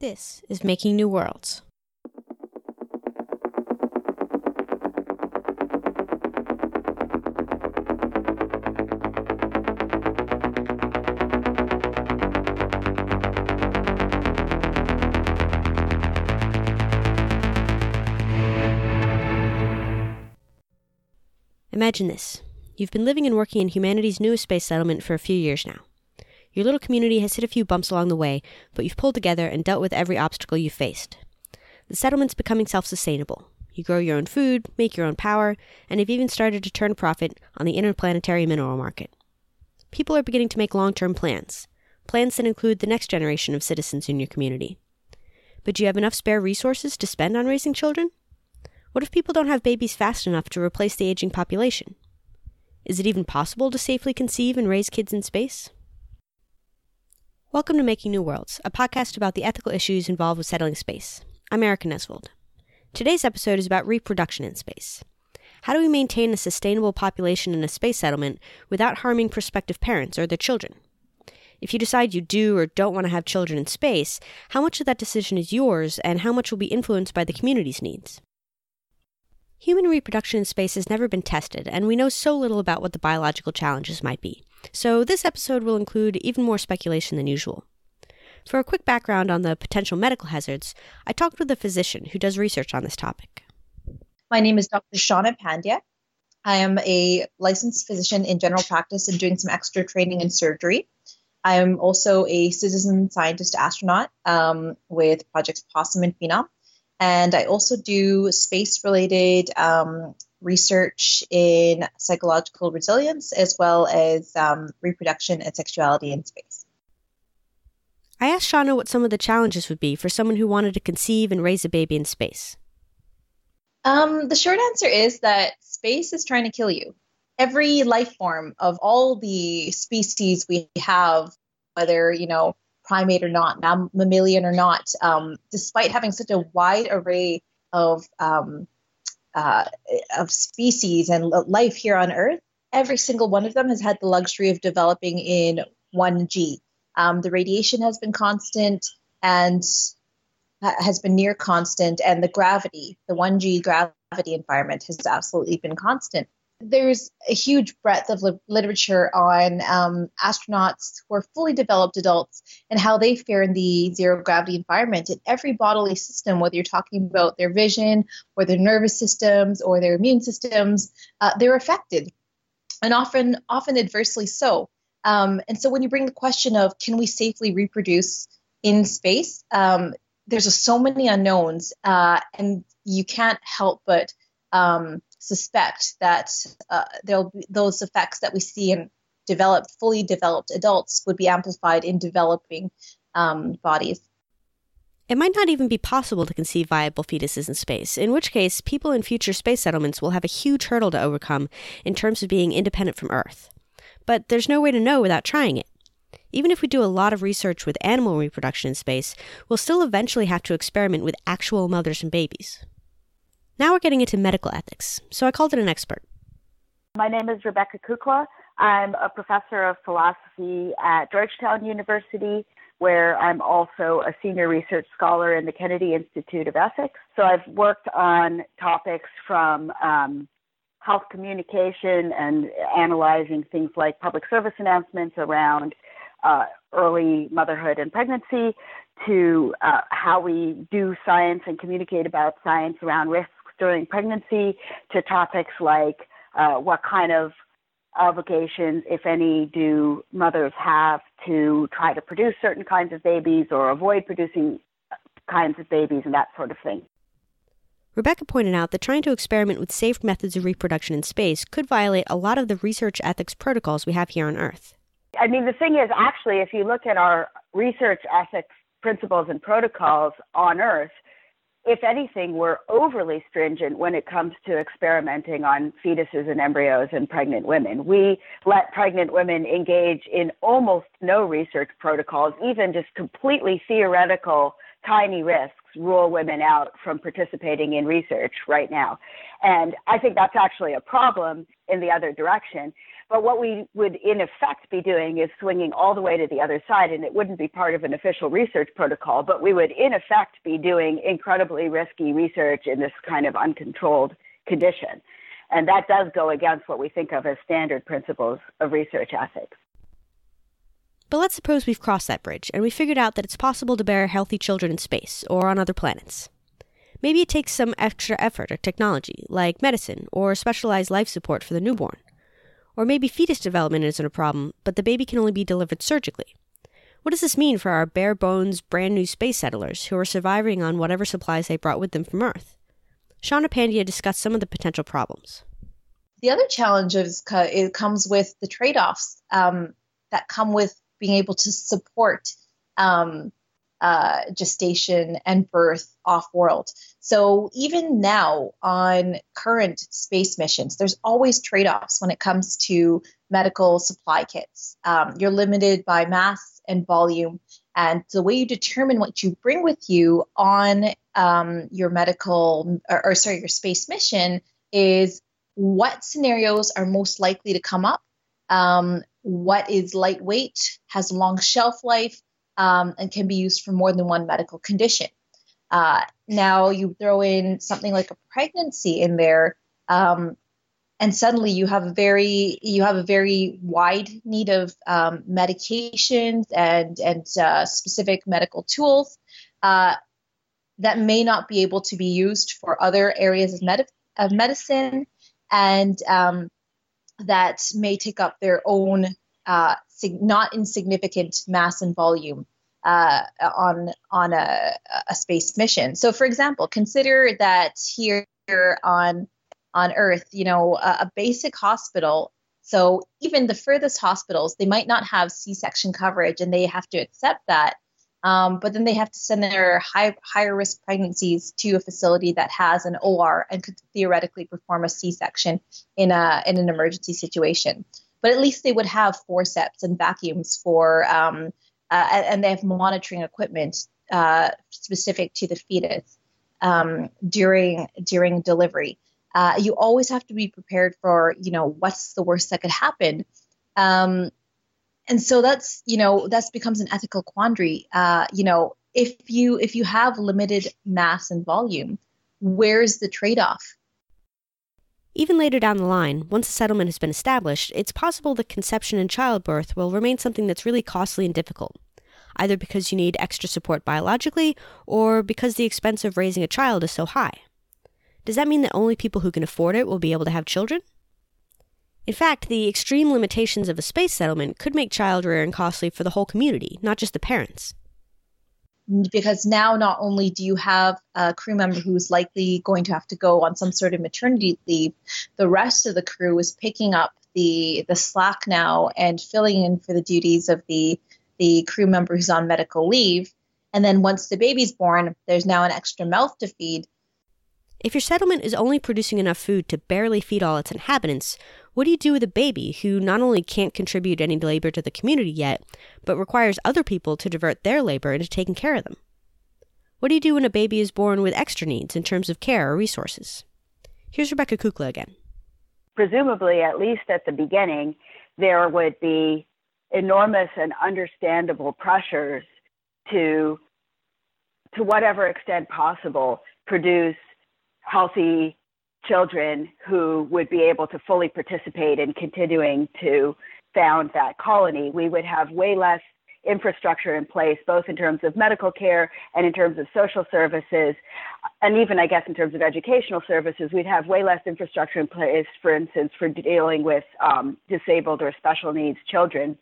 This is Making New Worlds. Imagine this. You've been living and working in humanity's newest space settlement for a few years now. Your little community has hit a few bumps along the way, but you've pulled together and dealt with every obstacle you've faced. The settlement's becoming self sustainable. You grow your own food, make your own power, and have even started to turn profit on the interplanetary mineral market. People are beginning to make long term plans, plans that include the next generation of citizens in your community. But do you have enough spare resources to spend on raising children? What if people don't have babies fast enough to replace the aging population? Is it even possible to safely conceive and raise kids in space? Welcome to Making New Worlds, a podcast about the ethical issues involved with settling space. I'm Erika Nesvold. Today's episode is about reproduction in space. How do we maintain a sustainable population in a space settlement without harming prospective parents or their children? If you decide you do or don't want to have children in space, how much of that decision is yours and how much will be influenced by the community's needs? Human reproduction in space has never been tested, and we know so little about what the biological challenges might be. So, this episode will include even more speculation than usual. For a quick background on the potential medical hazards, I talked with a physician who does research on this topic. My name is Dr. Shawna Pandya. I am a licensed physician in general practice and doing some extra training in surgery. I am also a citizen scientist astronaut um, with projects PoSSUM and Phenom. And I also do space related um, research in psychological resilience as well as um, reproduction and sexuality in space. I asked Shawna what some of the challenges would be for someone who wanted to conceive and raise a baby in space. Um, the short answer is that space is trying to kill you. Every life form of all the species we have, whether, you know, primate or not, mammalian or not, um, despite having such a wide array of um, uh, of species and life here on Earth, every single one of them has had the luxury of developing in 1G. Um, the radiation has been constant and has been near constant, and the gravity, the 1G gravity environment, has absolutely been constant there's a huge breadth of li- literature on um, astronauts who are fully developed adults and how they fare in the zero gravity environment. In every bodily system, whether you're talking about their vision or their nervous systems or their immune systems, uh, they're affected, and often often adversely so. Um, and so, when you bring the question of can we safely reproduce in space, um, there's so many unknowns, uh, and you can't help but um, suspect that uh, there'll be those effects that we see in developed, fully developed adults would be amplified in developing um, bodies. It might not even be possible to conceive viable fetuses in space, in which case, people in future space settlements will have a huge hurdle to overcome in terms of being independent from Earth. But there's no way to know without trying it. Even if we do a lot of research with animal reproduction in space, we'll still eventually have to experiment with actual mothers and babies. Now we're getting into medical ethics, so I called in an expert. My name is Rebecca Kukla. I'm a professor of philosophy at Georgetown University, where I'm also a senior research scholar in the Kennedy Institute of Ethics. So I've worked on topics from um, health communication and analyzing things like public service announcements around uh, early motherhood and pregnancy to uh, how we do science and communicate about science around risks during pregnancy to topics like uh, what kind of obligations, if any, do mothers have to try to produce certain kinds of babies or avoid producing kinds of babies and that sort of thing. Rebecca pointed out that trying to experiment with safe methods of reproduction in space could violate a lot of the research ethics protocols we have here on Earth. I mean, the thing is, actually, if you look at our research ethics principles and protocols on Earth, if anything, we're overly stringent when it comes to experimenting on fetuses and embryos in pregnant women. We let pregnant women engage in almost no research protocols, even just completely theoretical tiny risks rule women out from participating in research right now. And I think that's actually a problem in the other direction. But what we would in effect be doing is swinging all the way to the other side, and it wouldn't be part of an official research protocol, but we would in effect be doing incredibly risky research in this kind of uncontrolled condition. And that does go against what we think of as standard principles of research ethics. But let's suppose we've crossed that bridge and we figured out that it's possible to bear healthy children in space or on other planets. Maybe it takes some extra effort or technology, like medicine or specialized life support for the newborn. Or maybe fetus development isn't a problem, but the baby can only be delivered surgically. What does this mean for our bare bones, brand new space settlers who are surviving on whatever supplies they brought with them from Earth? Shawna Pandya discussed some of the potential problems. The other challenge is it comes with the trade offs um, that come with being able to support um, uh, gestation and birth off world. So even now on current space missions, there's always trade offs when it comes to medical supply kits. Um, you're limited by mass and volume. And the way you determine what you bring with you on um, your medical or, or sorry, your space mission is what scenarios are most likely to come up, um, what is lightweight, has long shelf life, um, and can be used for more than one medical condition. Uh, now you throw in something like a pregnancy in there, um, and suddenly you have a very you have a very wide need of um, medications and and uh, specific medical tools uh, that may not be able to be used for other areas of, med- of medicine, and um, that may take up their own uh, not insignificant mass and volume uh, on on a, a, space mission. So, for example, consider that here on on Earth, you know, a, a basic hospital. So even the furthest hospitals, they might not have C-section coverage, and they have to accept that. Um, but then they have to send their high, higher risk pregnancies to a facility that has an OR and could theoretically perform a C-section in a in an emergency situation but at least they would have forceps and vacuums for, um, uh, and they have monitoring equipment uh, specific to the fetus um, during during delivery. Uh, you always have to be prepared for, you know, what's the worst that could happen. Um, and so that's, you know, that becomes an ethical quandary. Uh, you know, if you if you have limited mass and volume, where's the trade-off? Even later down the line, once a settlement has been established, it's possible that conception and childbirth will remain something that's really costly and difficult, either because you need extra support biologically or because the expense of raising a child is so high. Does that mean that only people who can afford it will be able to have children? In fact, the extreme limitations of a space settlement could make child rearing costly for the whole community, not just the parents because now not only do you have a crew member who's likely going to have to go on some sort of maternity leave, the rest of the crew is picking up the the slack now and filling in for the duties of the the crew member who's on medical leave. And then once the baby's born, there's now an extra mouth to feed. If your settlement is only producing enough food to barely feed all its inhabitants, what do you do with a baby who not only can't contribute any labor to the community yet, but requires other people to divert their labor into taking care of them? What do you do when a baby is born with extra needs in terms of care or resources? Here's Rebecca Kukla again. Presumably, at least at the beginning, there would be enormous and understandable pressures to, to whatever extent possible, produce healthy children who would be able to fully participate in continuing to found that colony, we would have way less infrastructure in place, both in terms of medical care and in terms of social services, and even, I guess, in terms of educational services, we'd have way less infrastructure in place, for instance, for dealing with um, disabled or special needs children.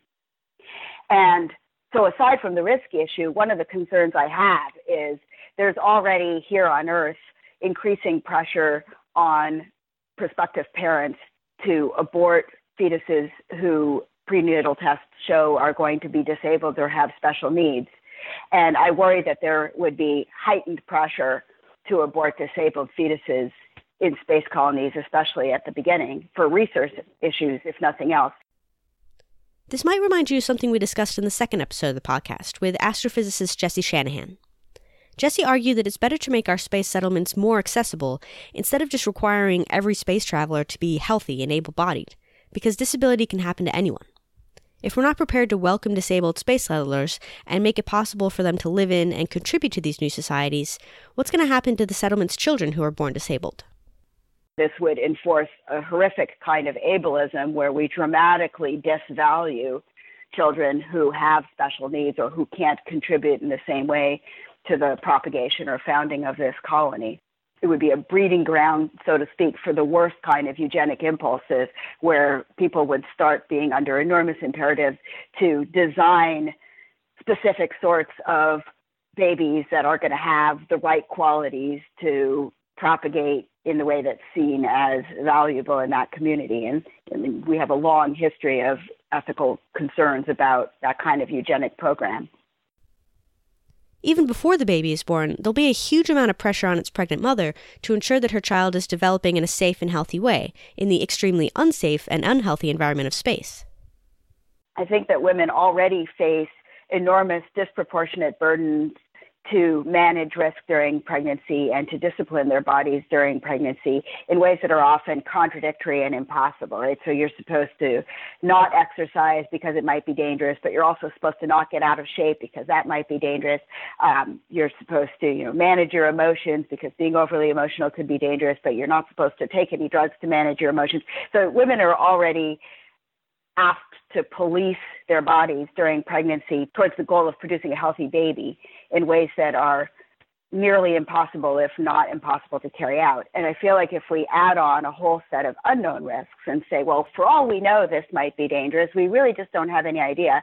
And so, aside from the risk issue, one of the concerns I have is there's already here on Earth increasing pressure on prospective parents to abort fetuses who prenatal tests show are going to be disabled or have special needs. And I worry that there would be heightened pressure to abort disabled fetuses in space colonies, especially at the beginning, for research issues, if nothing else. This might remind you of something we discussed in the second episode of the podcast with astrophysicist Jesse Shanahan. Jesse argued that it's better to make our space settlements more accessible instead of just requiring every space traveler to be healthy and able bodied, because disability can happen to anyone. If we're not prepared to welcome disabled space settlers and make it possible for them to live in and contribute to these new societies, what's going to happen to the settlement's children who are born disabled? This would enforce a horrific kind of ableism where we dramatically disvalue children who have special needs or who can't contribute in the same way to the propagation or founding of this colony it would be a breeding ground, so to speak, for the worst kind of eugenic impulses, where people would start being under enormous imperatives to design specific sorts of babies that are going to have the right qualities to propagate in the way that's seen as valuable in that community. And, and we have a long history of ethical concerns about that kind of eugenic program. Even before the baby is born, there'll be a huge amount of pressure on its pregnant mother to ensure that her child is developing in a safe and healthy way in the extremely unsafe and unhealthy environment of space. I think that women already face enormous disproportionate burdens to manage risk during pregnancy and to discipline their bodies during pregnancy in ways that are often contradictory and impossible, right? So you're supposed to not exercise because it might be dangerous, but you're also supposed to not get out of shape because that might be dangerous. Um, you're supposed to, you know, manage your emotions because being overly emotional could be dangerous, but you're not supposed to take any drugs to manage your emotions. So women are already asked to police their bodies during pregnancy towards the goal of producing a healthy baby in ways that are nearly impossible, if not impossible, to carry out. And I feel like if we add on a whole set of unknown risks and say, well, for all we know, this might be dangerous, we really just don't have any idea,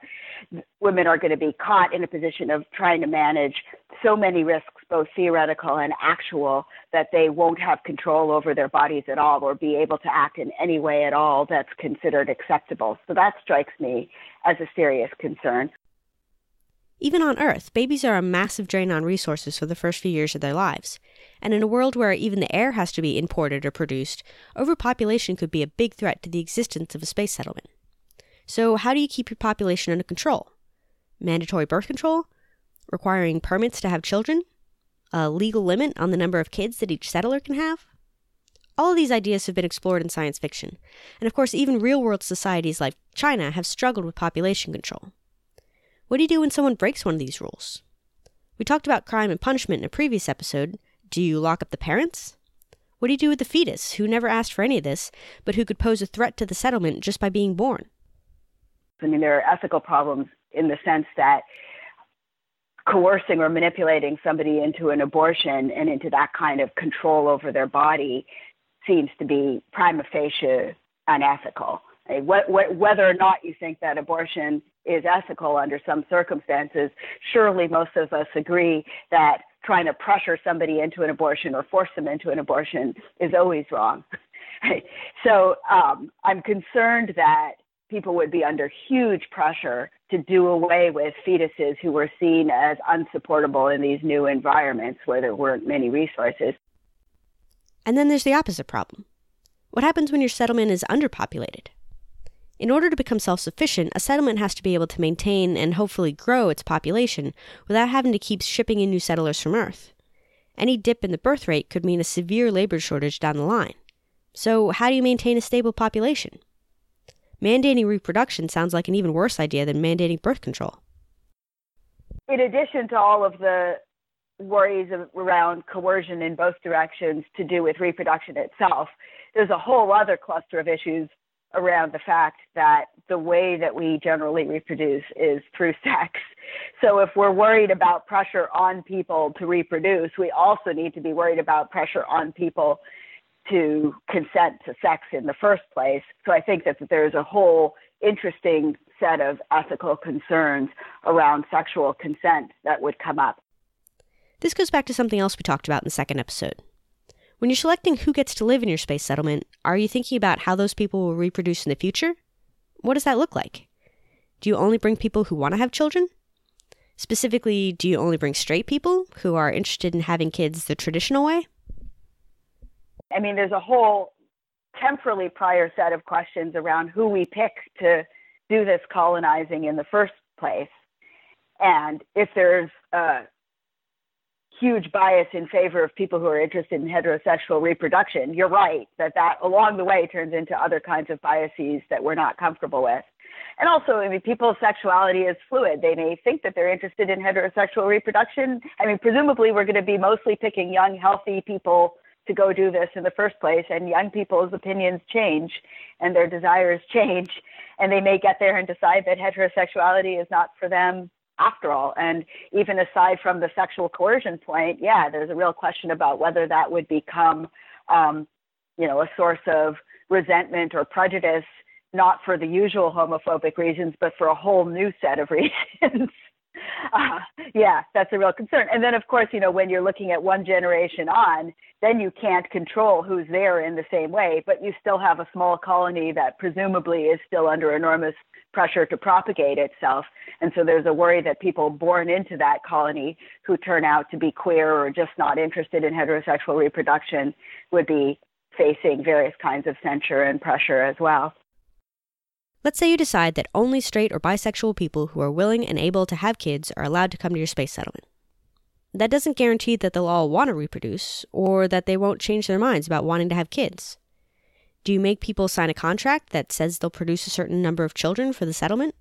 women are going to be caught in a position of trying to manage so many risks, both theoretical and actual, that they won't have control over their bodies at all or be able to act in any way at all that's considered acceptable. So that strikes me as a serious concern. Even on Earth, babies are a massive drain on resources for the first few years of their lives. And in a world where even the air has to be imported or produced, overpopulation could be a big threat to the existence of a space settlement. So, how do you keep your population under control? Mandatory birth control? Requiring permits to have children? A legal limit on the number of kids that each settler can have? All of these ideas have been explored in science fiction, and of course, even real world societies like China have struggled with population control. What do you do when someone breaks one of these rules? We talked about crime and punishment in a previous episode. Do you lock up the parents? What do you do with the fetus, who never asked for any of this, but who could pose a threat to the settlement just by being born? I mean, there are ethical problems in the sense that coercing or manipulating somebody into an abortion and into that kind of control over their body seems to be prima facie unethical. Whether or not you think that abortion is ethical under some circumstances, surely most of us agree that trying to pressure somebody into an abortion or force them into an abortion is always wrong. so um, I'm concerned that people would be under huge pressure to do away with fetuses who were seen as unsupportable in these new environments where there weren't many resources. And then there's the opposite problem. What happens when your settlement is underpopulated? In order to become self sufficient, a settlement has to be able to maintain and hopefully grow its population without having to keep shipping in new settlers from Earth. Any dip in the birth rate could mean a severe labor shortage down the line. So, how do you maintain a stable population? Mandating reproduction sounds like an even worse idea than mandating birth control. In addition to all of the worries around coercion in both directions to do with reproduction itself, there's a whole other cluster of issues around the fact that the way that we generally reproduce is through sex. So if we're worried about pressure on people to reproduce, we also need to be worried about pressure on people to consent to sex in the first place. So I think that there's a whole interesting set of ethical concerns around sexual consent that would come up. This goes back to something else we talked about in the second episode when you're selecting who gets to live in your space settlement, are you thinking about how those people will reproduce in the future? What does that look like? Do you only bring people who want to have children? Specifically, do you only bring straight people who are interested in having kids the traditional way? I mean, there's a whole temporally prior set of questions around who we pick to do this colonizing in the first place. And if there's a huge bias in favor of people who are interested in heterosexual reproduction, you're right that that along the way turns into other kinds of biases that we're not comfortable with. And also, I mean, people's sexuality is fluid. They may think that they're interested in heterosexual reproduction. I mean, presumably, we're going to be mostly picking young, healthy people to go do this in the first place. And young people's opinions change and their desires change. And they may get there and decide that heterosexuality is not for them after all. And even aside from the sexual coercion point, yeah, there's a real question about whether that would become, um, you know, a source of resentment or prejudice, not for the usual homophobic reasons, but for a whole new set of reasons. uh, yeah, that's a real concern. And then, of course, you know, when you're looking at one generation on, then you can't control who's there in the same way, but you still have a small colony that presumably is still under enormous pressure to propagate itself. And so there's a worry that people born into that colony who turn out to be queer or just not interested in heterosexual reproduction would be facing various kinds of censure and pressure as well. Let's say you decide that only straight or bisexual people who are willing and able to have kids are allowed to come to your space settlement. That doesn't guarantee that they'll all want to reproduce or that they won't change their minds about wanting to have kids. Do you make people sign a contract that says they'll produce a certain number of children for the settlement?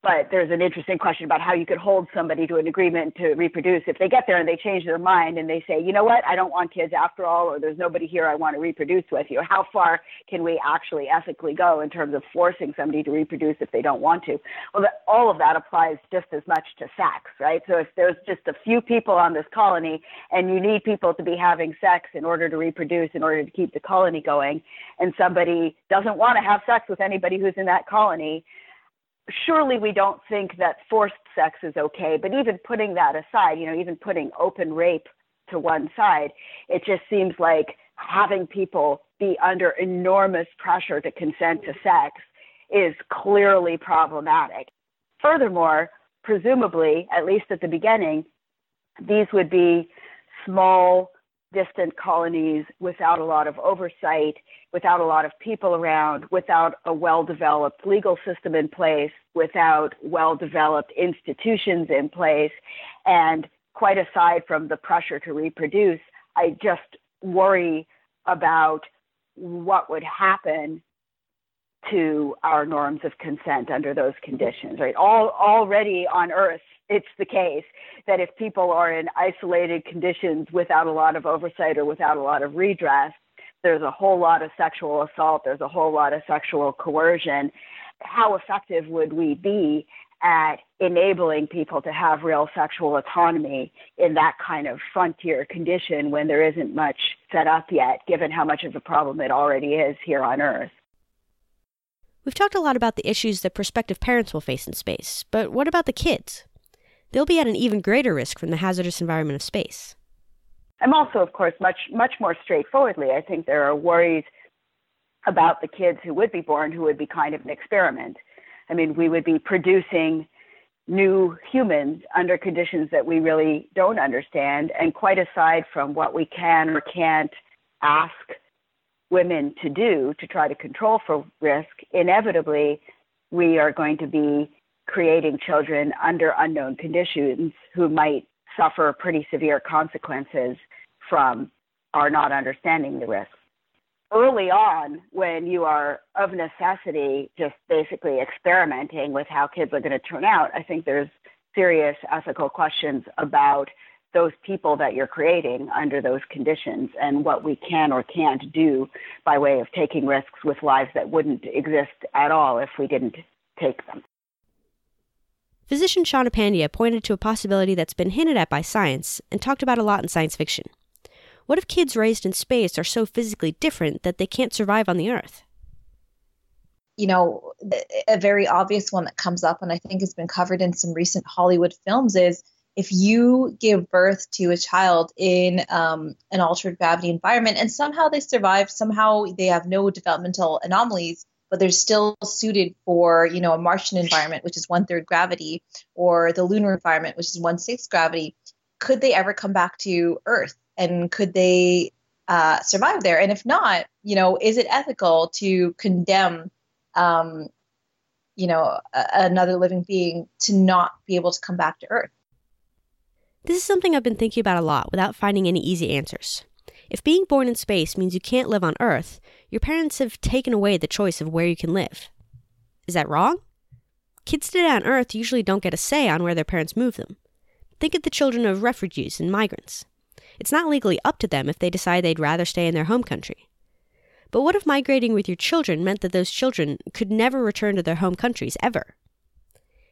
But there's an interesting question about how you could hold somebody to an agreement to reproduce. If they get there and they change their mind and they say, you know what, I don't want kids after all, or there's nobody here I want to reproduce with you, how far can we actually ethically go in terms of forcing somebody to reproduce if they don't want to? Well, all of that applies just as much to sex, right? So if there's just a few people on this colony and you need people to be having sex in order to reproduce, in order to keep the colony going, and somebody doesn't want to have sex with anybody who's in that colony, surely we don't think that forced sex is okay, but even putting that aside, you know, even putting open rape to one side, it just seems like having people be under enormous pressure to consent to sex is clearly problematic. Furthermore, presumably, at least at the beginning, these would be small distant colonies without a lot of oversight, without a lot of people around, without a well developed legal system in place, without well developed institutions in place. And quite aside from the pressure to reproduce, I just worry about what would happen to our norms of consent under those conditions, right? All already on Earth, it's the case that if people are in isolated conditions without a lot of oversight or without a lot of redress, there's a whole lot of sexual assault, there's a whole lot of sexual coercion. How effective would we be at enabling people to have real sexual autonomy in that kind of frontier condition when there isn't much set up yet, given how much of a problem it already is here on Earth? We've talked a lot about the issues that prospective parents will face in space, but what about the kids? They'll be at an even greater risk from the hazardous environment of space. I'm also, of course, much much more straightforwardly. I think there are worries about the kids who would be born who would be kind of an experiment. I mean, we would be producing new humans under conditions that we really don't understand, and quite aside from what we can or can't ask women to do to try to control for risk, inevitably we are going to be creating children under unknown conditions who might suffer pretty severe consequences from our not understanding the risk. Early on, when you are of necessity just basically experimenting with how kids are going to turn out, I think there's serious ethical questions about those people that you're creating under those conditions and what we can or can't do by way of taking risks with lives that wouldn't exist at all if we didn't take them. Physician Shawna Pandya pointed to a possibility that's been hinted at by science and talked about a lot in science fiction. What if kids raised in space are so physically different that they can't survive on the Earth? You know, a very obvious one that comes up and I think has been covered in some recent Hollywood films is if you give birth to a child in um, an altered gravity environment and somehow they survive, somehow they have no developmental anomalies, but they're still suited for, you know, a Martian environment, which is one third gravity, or the lunar environment, which is one sixth gravity, could they ever come back to Earth? And could they uh, survive there? And if not, you know, is it ethical to condemn, um, you know, another living being to not be able to come back to Earth? This is something I've been thinking about a lot without finding any easy answers. If being born in space means you can't live on Earth, your parents have taken away the choice of where you can live. Is that wrong? Kids today on Earth usually don't get a say on where their parents move them. Think of the children of refugees and migrants. It's not legally up to them if they decide they'd rather stay in their home country. But what if migrating with your children meant that those children could never return to their home countries ever?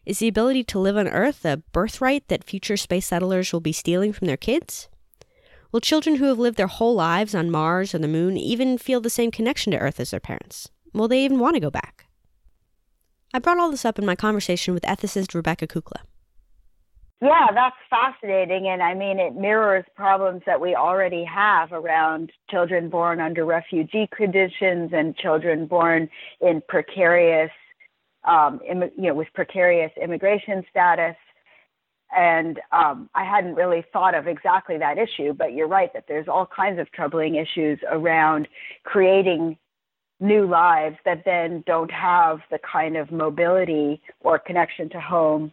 Is the ability to live on Earth a birthright that future space settlers will be stealing from their kids? Will children who have lived their whole lives on Mars or the moon even feel the same connection to Earth as their parents? Will they even want to go back? I brought all this up in my conversation with ethicist Rebecca Kukla. Yeah, that's fascinating. And I mean, it mirrors problems that we already have around children born under refugee conditions and children born in precarious, um, Im- you know, with precarious immigration status. And um, I hadn't really thought of exactly that issue, but you're right that there's all kinds of troubling issues around creating new lives that then don't have the kind of mobility or connection to home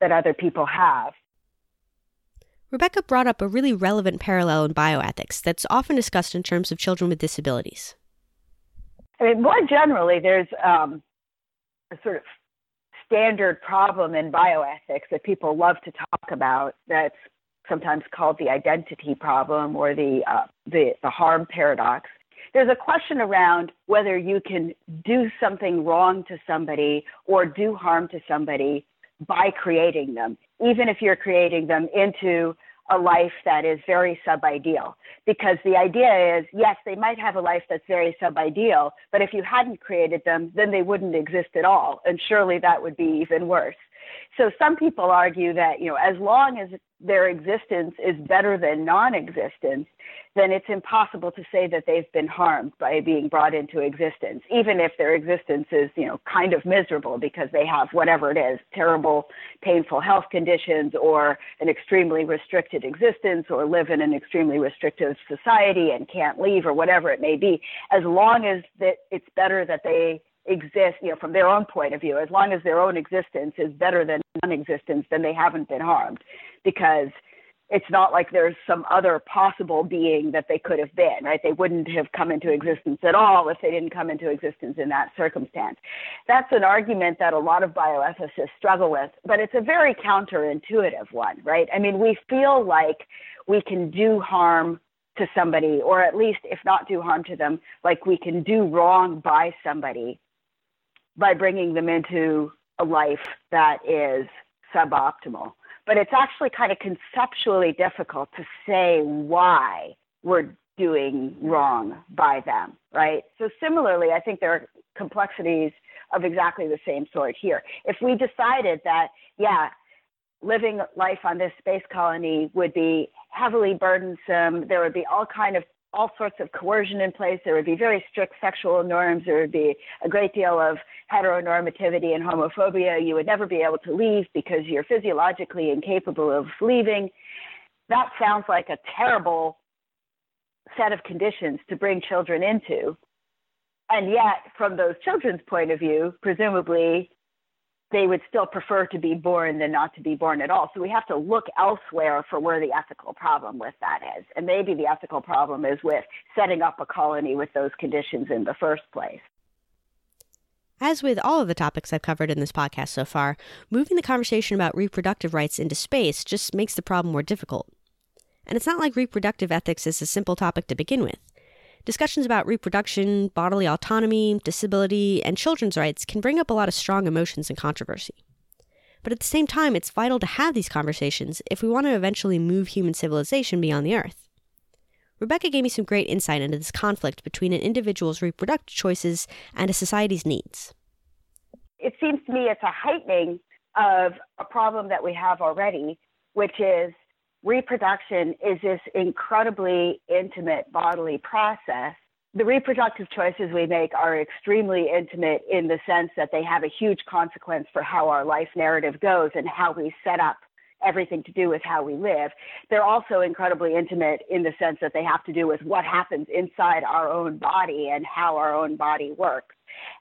that other people have. Rebecca brought up a really relevant parallel in bioethics that's often discussed in terms of children with disabilities. I mean, more generally, there's um, a sort of standard problem in bioethics that people love to talk about that's sometimes called the identity problem or the, uh, the, the harm paradox. There's a question around whether you can do something wrong to somebody or do harm to somebody by creating them, even if you're creating them into a life that is very subideal. Because the idea is, yes, they might have a life that's very subideal, but if you hadn't created them, then they wouldn't exist at all. And surely that would be even worse. So some people argue that, you know, as long as their existence is better than non-existence, then it's impossible to say that they've been harmed by being brought into existence, even if their existence is, you know, kind of miserable because they have whatever it is, terrible, painful health conditions or an extremely restricted existence or live in an extremely restrictive society and can't leave or whatever it may be. As long as that it's better that they exist, you know, from their own point of view, as long as their own existence is better than non-existence, then they haven't been harmed because it's not like there's some other possible being that they could have been, right? They wouldn't have come into existence at all if they didn't come into existence in that circumstance. That's an argument that a lot of bioethicists struggle with, but it's a very counterintuitive one, right? I mean, we feel like we can do harm to somebody, or at least if not do harm to them, like we can do wrong by somebody by bringing them into a life that is suboptimal. But it's actually kind of conceptually difficult to say why we're doing wrong by them, right? So, similarly, I think there are complexities of exactly the same sort here. If we decided that, yeah, living life on this space colony would be heavily burdensome, there would be all kind of all sorts of coercion in place. There would be very strict sexual norms. There would be a great deal of heteronormativity and homophobia. You would never be able to leave because you're physiologically incapable of leaving. That sounds like a terrible set of conditions to bring children into. And yet, from those children's point of view, presumably they would still prefer to be born than not to be born at all. So we have to look elsewhere for where the ethical problem with that is. And maybe the ethical problem is with setting up a colony with those conditions in the first place. As with all of the topics I've covered in this podcast so far, moving the conversation about reproductive rights into space just makes the problem more difficult. And it's not like reproductive ethics is a simple topic to begin with. Discussions about reproduction, bodily autonomy, disability, and children's rights can bring up a lot of strong emotions and controversy. But at the same time, it's vital to have these conversations if we want to eventually move human civilization beyond the Earth. Rebecca gave me some great insight into this conflict between an individual's reproductive choices and a society's needs. It seems to me it's a heightening of a problem that we have already, which is reproduction is this incredibly intimate bodily process. The reproductive choices we make are extremely intimate in the sense that they have a huge consequence for how our life narrative goes and how we set up everything to do with how we live. They're also incredibly intimate in the sense that they have to do with what happens inside our own body and how our own body works.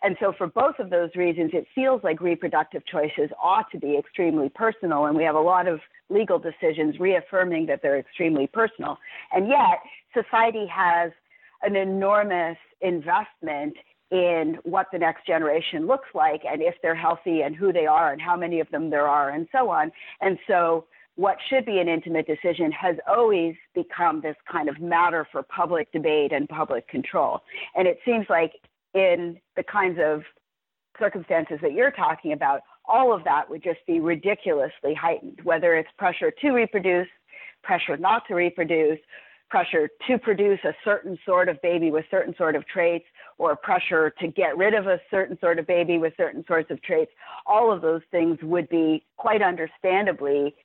And so, for both of those reasons, it feels like reproductive choices ought to be extremely personal. And we have a lot of legal decisions reaffirming that they're extremely personal. And yet, society has an enormous investment in what the next generation looks like and if they're healthy and who they are and how many of them there are and so on. And so what should be an intimate decision has always become this kind of matter for public debate and public control. And it seems like in the kinds of circumstances that you're talking about, all of that would just be ridiculously heightened, whether it's pressure to reproduce, pressure not to reproduce, pressure to produce a certain sort of baby with certain sort of traits or pressure to get rid of a certain sort of baby with certain sorts of traits, all of those things would be quite understandably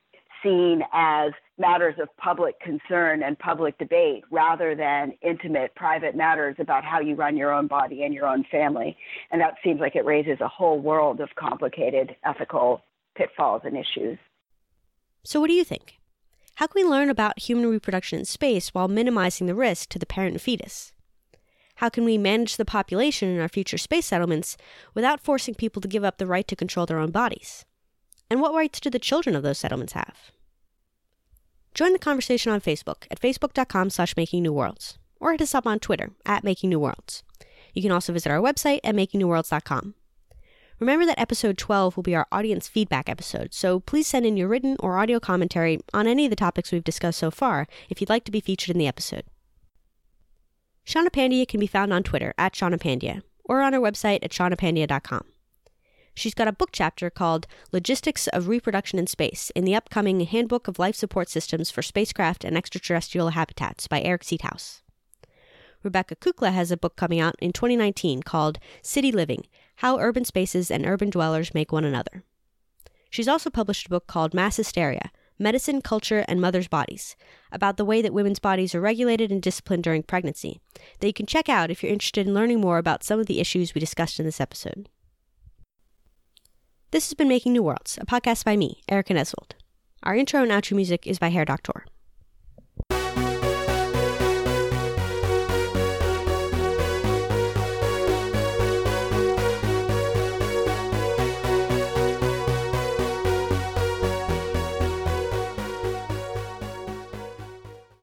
seen as matters of public concern and public debate rather than intimate private matters about how you run your own body and your own family. And that seems like it raises a whole world of complicated ethical pitfalls and issues. So, what do you think? How can we learn about human reproduction in space while minimizing the risk to the parent and fetus? How can we manage the population in our future space settlements without forcing people to give up the right to control their own bodies? And what rights do the children of those settlements have? Join the conversation on Facebook at facebook.com slash makingnewworlds or hit us up on Twitter at makingnewworlds. You can also visit our website at makingnewworlds.com. Remember that episode 12 will be our audience feedback episode, so please send in your written or audio commentary on any of the topics we've discussed so far if you'd like to be featured in the episode. Shawna Pandya can be found on Twitter at Shawna Pandya or on her website at shawnapandya.com. She's got a book chapter called Logistics of Reproduction in Space in the upcoming Handbook of Life Support Systems for Spacecraft and Extraterrestrial Habitats by Erik Seedhouse. Rebecca Kukla has a book coming out in 2019 called City Living How Urban Spaces and Urban Dwellers Make One Another. She's also published a book called Mass Hysteria Medicine, Culture, and Mothers' Bodies about the way that women's bodies are regulated and disciplined during pregnancy, that you can check out if you're interested in learning more about some of the issues we discussed in this episode. This has been Making New Worlds, a podcast by me, Erika Nesvold. Our intro and outro music is by Hair Doctor.